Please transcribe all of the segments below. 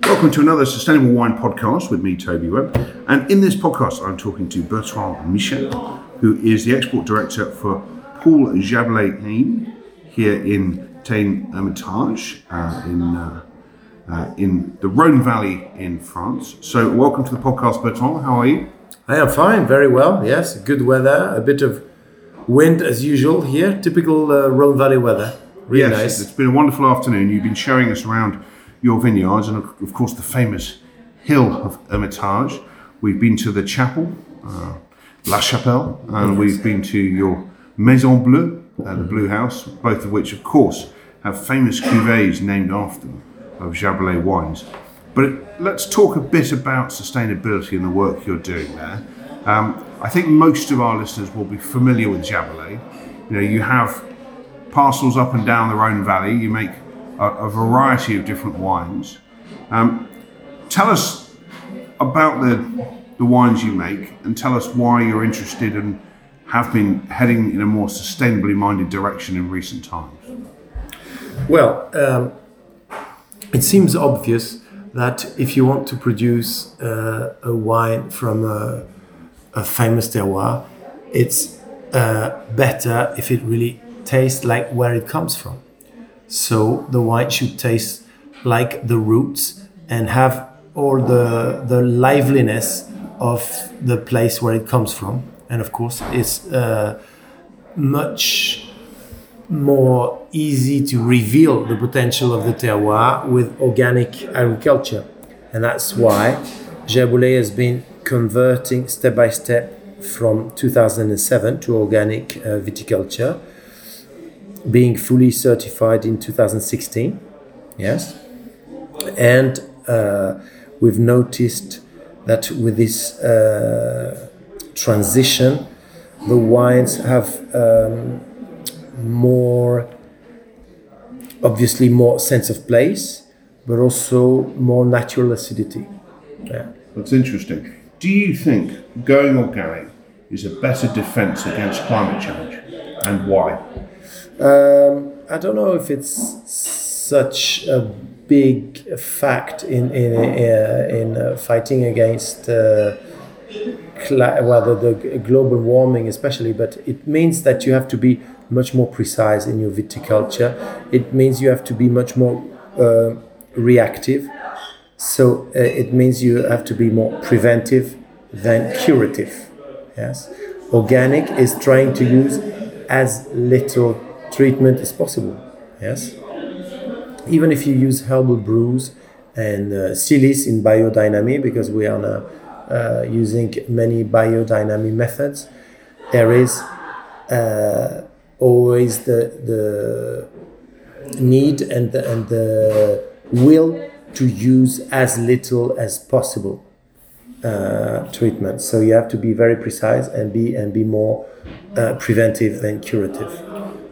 Welcome to another Sustainable Wine podcast with me, Toby Webb. And in this podcast, I'm talking to Bertrand Michat, who is the export director for Paul Hain here in Tain Hermitage uh, in, uh, uh, in the Rhone Valley in France. So, welcome to the podcast, Bertrand. How are you? I am fine, very well. Yes, good weather, a bit of wind as usual here, typical uh, Rhone Valley weather. Really yes, nice. it's been a wonderful afternoon. You've been showing us around your vineyards and, of course, the famous hill of Hermitage. We've been to the chapel, uh, La Chapelle, and we've been to your Maison Bleue, uh, the Blue House, both of which, of course, have famous cuvées named after them of Jaboulet wines. But let's talk a bit about sustainability and the work you're doing there. Um, I think most of our listeners will be familiar with Jaboulet. You know, you have parcels up and down the Rhone Valley. You make a, a variety of different wines. Um, tell us about the the wines you make, and tell us why you're interested and have been heading in a more sustainably minded direction in recent times. Well, um, it seems obvious that if you want to produce uh, a wine from a, a famous terroir, it's uh, better if it really tastes like where it comes from. So the wine should taste like the roots and have all the the liveliness of the place where it comes from. And of course, it's uh, much more easy to reveal the potential of the terroir with organic agriculture. And that's why Jaboulet has been converting step by step from 2007 to organic uh, viticulture, being fully certified in 2016. Yes. And uh, we've noticed that with this uh, transition, the wines have um, more obviously more sense of place but also more natural acidity yeah. That's interesting. Do you think going organic is a better defence against climate change, and why? Um, i don't know if it's such a big fact in in uh, in uh, fighting against uh, well the, the global warming especially but it means that you have to be much more precise in your viticulture. It means you have to be much more uh, reactive. So uh, it means you have to be more preventive than curative. Yes? Organic is trying to use as little treatment as possible. Yes. Even if you use herbal brews and uh, silice in biodynamic, because we are now uh, using many biodynamic methods, there is uh, always the, the need and the, and the will to use as little as possible uh, treatment. So you have to be very precise and be and be more uh, preventive than curative.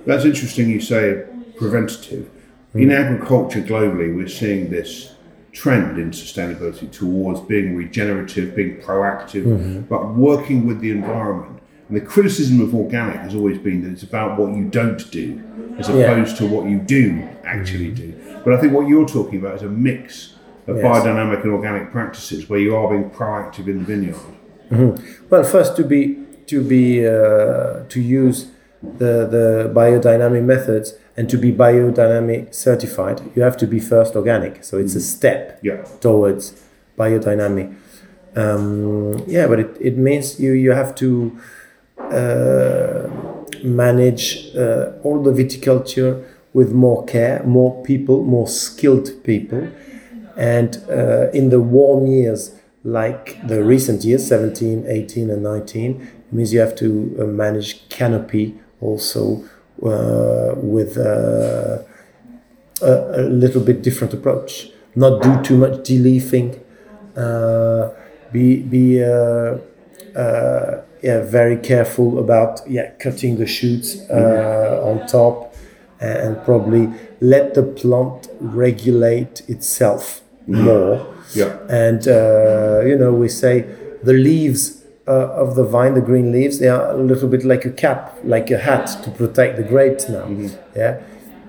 That's interesting you say preventative. In agriculture globally, we're seeing this trend in sustainability towards being regenerative, being proactive, but working with the environment. And the criticism of organic has always been that it's about what you don't do as Yeah. opposed to what you do actually do. But I think what you're talking about is a mix of Yes. biodynamic and organic practices where you are being proactive in the vineyard. Well, first to be to be uh, to use the the biodynamic methods and to be biodynamic certified, you have to be first organic. So it's a step Yeah. towards biodynamic. Um, yeah, but it, it means you you have to uh, manage uh, all the viticulture with more care, more people, more skilled people, and uh, in the warm years like the recent years 17 18 and 19 it means you have to uh, manage canopy also uh, with uh, a, a little bit different approach. Not do too much deleafing uh, be be uh, uh, yeah very careful about yeah cutting the shoots uh, on top and probably let the plant regulate itself more. Yeah. and uh, you know we say the leaves uh, of the vine the green leaves they are a little bit like a cap like a hat to protect the grapes now. Yeah?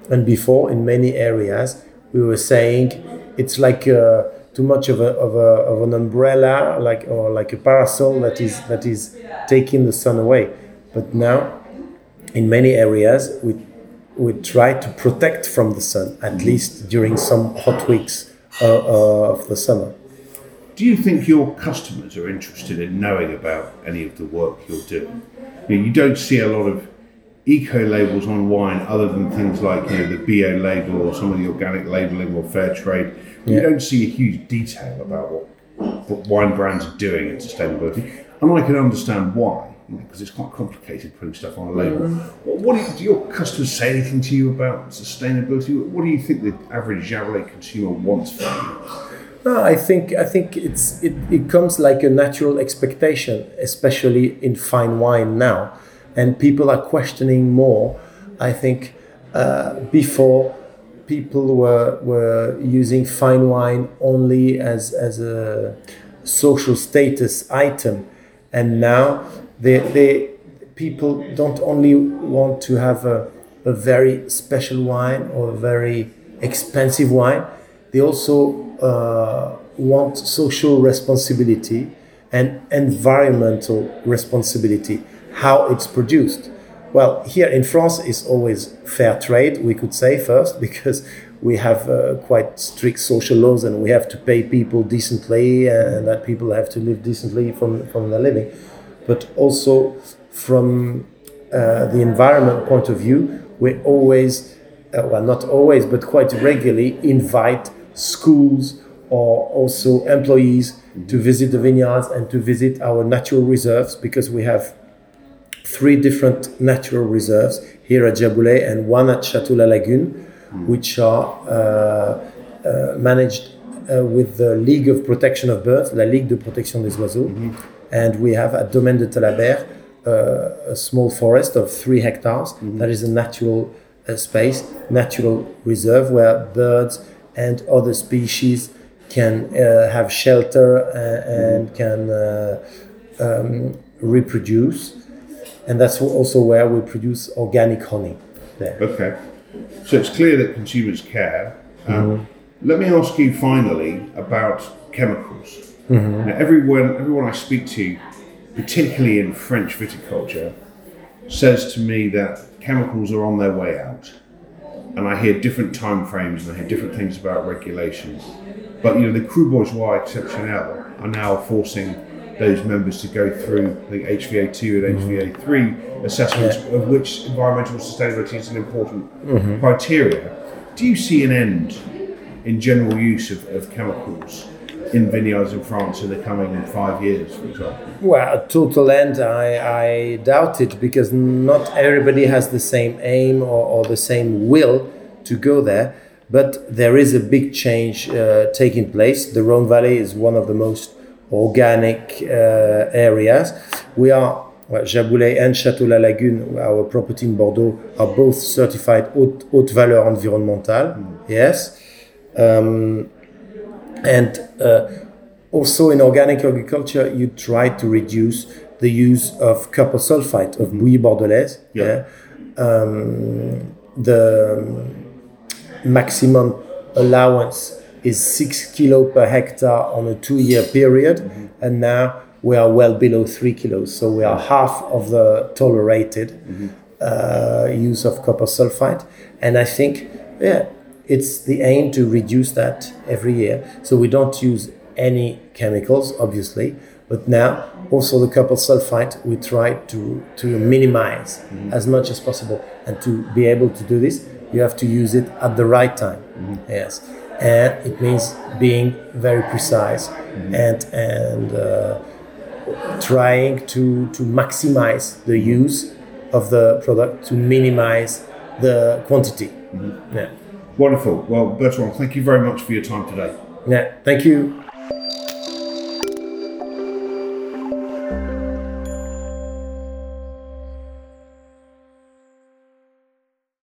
And before in many areas we were saying it's like uh, too much of, a, of, a, of an umbrella like or like a parasol that is that is taking the sun away. But now in many areas we we try to protect from the sun at least during some hot weeks uh, uh, of the summer. Do you think your customers are interested in knowing about any of the work you're doing? You, know, you don't see a lot of eco labels on wine other than things like you know the bio label or some of the organic labeling or fair trade. You don't see a huge detail about what, what wine brands are doing in sustainability and i can understand why because it's quite complicated putting stuff on a label. Mm. What, do, you, do, your customers say anything to you about sustainability? What do you think the average Jaboulet consumer wants from you? No, I think I think it's it, it comes like a natural expectation, especially in fine wine now, and people are questioning more. I think uh, before people were were using fine wine only as as a social status item, and now they, they people don't only want to have a, a very special wine or a very expensive wine. They also uh, want social responsibility and environmental responsibility how it's produced. Well here in france it's always fair trade we could say first because we have uh, quite strict social laws and we have to pay people decently and that people have to live decently from, from their living but also from uh, the environment point of view, we always, uh, well, not always, but quite regularly invite schools or also employees to visit the vineyards and to visit our natural reserves because we have three different natural reserves here at Jaboulet and one at Chateau La Lagune, mm. which are uh, uh, managed uh, with the League of Protection of Birds, La Ligue de Protection des Oiseaux. Mm-hmm and we have at Domaine de Thalabert uh, a small forest of three hectares mm-hmm. that is a natural uh, space, natural reserve where birds and other species can uh, have shelter and, mm-hmm. can uh, um, reproduce. And that's also where we produce organic honey there. Okay. So it's clear that consumers care. Um, mm-hmm. Let me ask you finally about chemicals. Mm-hmm. Now, everyone, everyone I speak to, particularly in French viticulture, says to me that chemicals are on their way out. And I hear different time frames and I hear different things about regulations. But you know, the Cru Bourgeois Exceptionnel are now forcing those members to go through the HVA2 and HVA3 mm-hmm. assessments, yeah. of which environmental sustainability is an important mm-hmm. criteria. Do you see an end in general use of, of chemicals in vineyards in France in the coming five years, for example? Well, a total end, I, I doubt it because not everybody has the same aim or, or the same will to go there. But there is a big change uh, taking place. The Rhone Valley is one of the most organic uh, areas. We are well, Jaboulet and Château La Lagune, our property in Bordeaux, are both certified haute, haute valeur environnementale. Mm. Yes. Um, and uh, also in organic agriculture, you try to reduce the use of copper sulfite of bouillie bordelaise. Yeah. yeah. Um, the maximum allowance is six kilo per hectare on a two-year period, mm-hmm. and now we are well below three kilos. So we are half of the tolerated mm-hmm. uh, use of copper sulfite, and I think yeah it's the aim to reduce that every year. So we don't use any chemicals, obviously, but now also the copper sulfite we try to, to minimize mm-hmm. as much as possible. And to be able to do this, you have to use it at the right time. Mm-hmm. Yes. And it means being very precise mm-hmm. and, and uh, trying to, to maximize the use of the product to minimize the quantity. Mm-hmm. Yeah. Wonderful. Well, Bertrand, thank you very much for your time today. Yeah, thank you.